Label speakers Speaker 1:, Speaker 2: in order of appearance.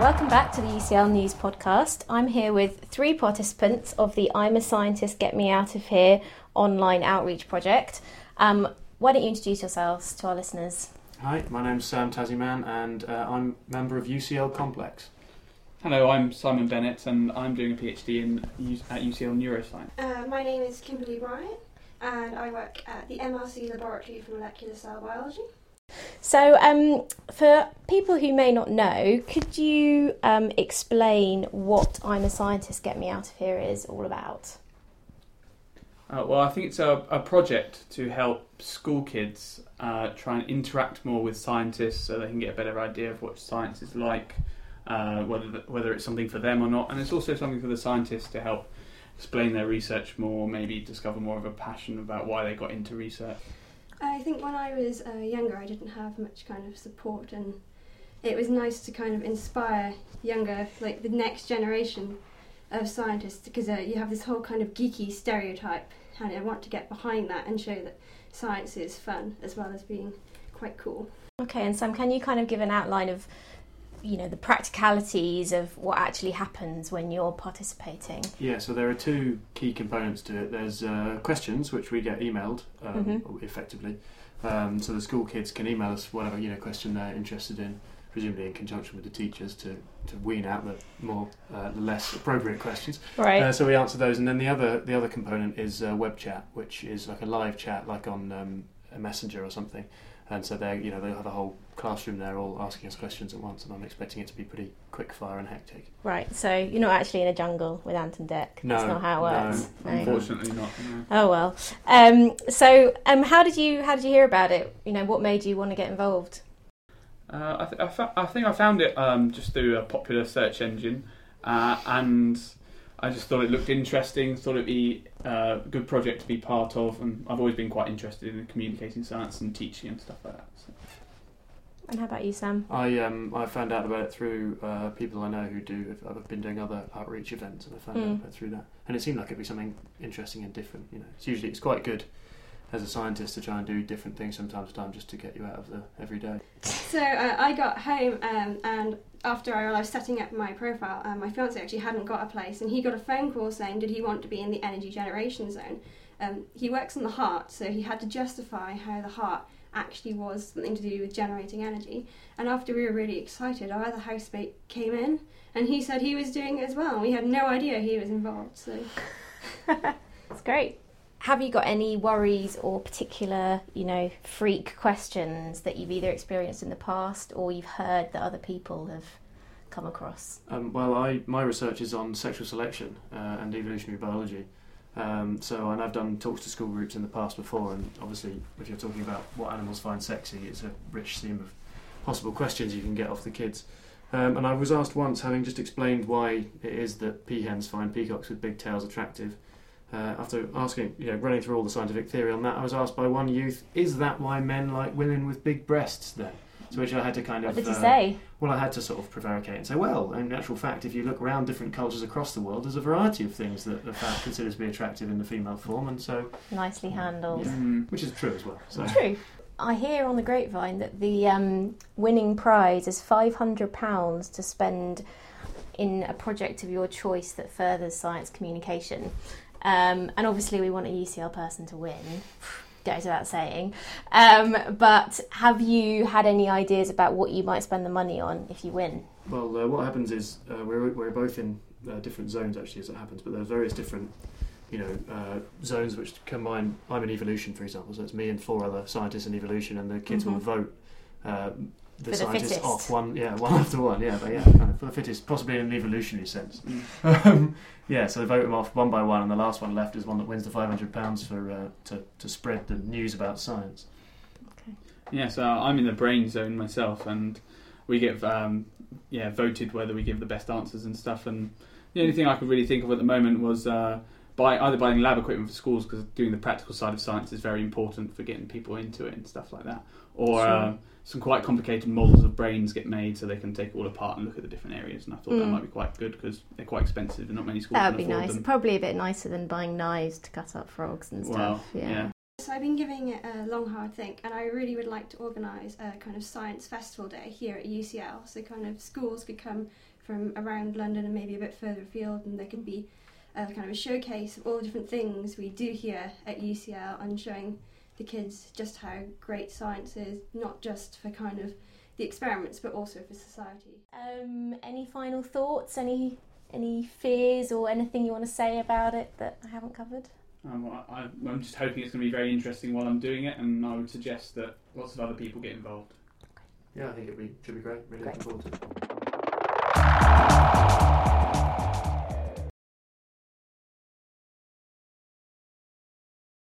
Speaker 1: Welcome back to the UCL News Podcast. I'm here with three participants of the I'm a Scientist, Get Me Out of Here online outreach project. Um, why don't you introduce yourselves to our listeners?
Speaker 2: Hi, my name's Sam Tazzyman and uh, I'm a member of UCL Complex.
Speaker 3: Hello, I'm Simon Bennett and I'm doing a PhD in at UCL Neuroscience.
Speaker 4: Uh, my name is Kimberly Bryon and I work at the MRC Laboratory for Molecular Cell Biology.
Speaker 1: So, um, for people who may not know, could you um, explain what I'm a Scientist, Get Me Out of Here is all about?
Speaker 3: Uh, well, I think it's a, a project to help school kids uh, try and interact more with scientists so they can get a better idea of what science is like, uh, whether, whether it's something for them or not. And it's also something for the scientists to help explain their research more, maybe discover more of a passion about why they got into research.
Speaker 4: I think when I was uh, younger, I didn't have much kind of support, and it was nice to kind of inspire younger, like the next generation of scientists, because uh, you have this whole kind of geeky stereotype, and I want to get behind that and show that science is fun as well as being quite cool.
Speaker 1: Okay, and Sam, can you kind of give an outline of, you know, the practicalities of what actually happens when you're participating?
Speaker 2: Yeah, so there are two key components to it. There's uh, questions which we get emailed um,
Speaker 1: Mhm.
Speaker 2: effectively, um, so the school kids can email us whatever you know question they're interested in, presumably in conjunction with the teachers to, to wean out the more uh, the less appropriate questions.
Speaker 1: Right.
Speaker 2: Uh, so we answer those, and then the other the other component is uh, web chat, which is like a live chat, like on um, a messenger or something. And so they you know they have a whole classroom there, all asking us questions at once, and I'm expecting it to be pretty quick fire and hectic.
Speaker 1: Right, so you're not actually in a jungle with Ant and Dec.
Speaker 2: No,
Speaker 1: That's not how it works. No.
Speaker 3: Unfortunately, not. no.
Speaker 1: Oh well. Um, so, um, how did you how did you hear about it? You know, what made you want to get involved?
Speaker 3: Uh, I, th- I, fo- I think I found it um, just through a popular search engine, uh, and I just thought it looked interesting. Thought it'd be uh, a good project to be part of, and I've always been quite interested in communicating science and teaching and stuff like that. So.
Speaker 1: And how about you, Sam?
Speaker 2: I um I found out about it through uh, people I know who do. I've been doing other outreach events, and I found
Speaker 1: Mm.
Speaker 2: out about it through that. And it seemed like it'd be something interesting and different. You know, it's usually it's quite good as a scientist to try and do different things from time to time, just to get you out of the everyday.
Speaker 4: So uh, I got home um, and after I, I was setting up my profile, um, my fiance actually hadn't got a place, and he got a phone call saying, did he want to be in the energy generation zone? Um, he works in the heart, so he had to justify how the heart actually was something to do with generating energy. And after we were really excited, our other housemate came in, and he said he was doing it as well. We had no idea he was involved. So
Speaker 1: it's great. Have you got any worries or particular, you know, freak questions that you've either experienced in the past or you've heard that other people have come across?
Speaker 2: Um, well, I my research is on sexual selection uh, and evolutionary biology. Um, so, and I've done talks to school groups in the past before, and obviously, if you're talking about what animals find sexy, it's a rich theme of possible questions you can get off the kids. Um, and I was asked once, having just explained why it is that peahens find peacocks with big tails attractive. Uh, after asking, you know, running through all the scientific theory on that, I was asked by one youth, "Is that why men like women with big breasts?" Then, to which I had to kind of.
Speaker 1: What
Speaker 2: of
Speaker 1: did you
Speaker 2: uh,
Speaker 1: say?
Speaker 2: well, I had to sort of prevaricate and say, well, in actual fact, if you look around different cultures across the world, there's a variety of things that the found considers to be attractive in the female form, and so,
Speaker 1: Nicely handled.
Speaker 2: Yeah.
Speaker 3: Mm.
Speaker 2: which is true as well. So,
Speaker 1: True. I hear on the grapevine that the um, winning prize is £500 to spend in a project of your choice that furthers science communication. Um, and obviously, we want a UCL person to win, goes without saying. Um, but have you had any ideas about what you might spend the money on if you win?
Speaker 2: well, uh, what happens is uh, we're we're both in uh, different zones actually as it happens, but there are various different. You know, uh, zones which combine. I'm in evolution, for example, so it's me and four other scientists in evolution, and the kids will
Speaker 1: Mhm.
Speaker 2: vote uh, the
Speaker 1: the
Speaker 2: scientists
Speaker 1: fittest.
Speaker 2: off one, yeah, one after one, yeah, but yeah, kind of for the fittest, possibly in an evolutionary sense. Um, yeah, so they vote them off one by one, and the last one left is one that wins the five hundred pounds for uh, to to spread the news about science. Okay.
Speaker 3: Yeah, so I'm in the brain zone myself, and we get um, yeah voted whether we give the best answers and stuff. And the only thing I could really think of at the moment was uh, buy either buying lab equipment for schools because doing the practical side of science is very important for getting people into it and stuff like that, or
Speaker 2: Sure.
Speaker 3: uh, some quite complicated models of brains get made so they can take it all apart and look at the different areas. And I thought that
Speaker 1: Mm.
Speaker 3: might be quite good because they're quite expensive and not many schools
Speaker 1: That would
Speaker 3: can
Speaker 1: be nice.
Speaker 3: them.
Speaker 1: Probably a bit nicer than buying knives to cut up frogs and stuff.
Speaker 3: Well,
Speaker 1: yeah.
Speaker 3: yeah.
Speaker 4: So I've been giving it a long hard think, and I really would like to organise a kind of science festival day here at UCL. So kind of schools could come from around London and maybe a bit further afield, and there could be a kind of a showcase of all the different things we do here at UCL, and showing the kids just how great science is, not just for kind of the experiments, but also for society.
Speaker 1: Um, any final thoughts? Any any fears or anything you want to say about it that I haven't covered?
Speaker 3: Um, I, I'm just hoping it's going to be very interesting while I'm doing it, and I would suggest that lots of other people get involved.
Speaker 2: Yeah, I think it be, should be great. Really
Speaker 1: Great.
Speaker 2: looking forward to it.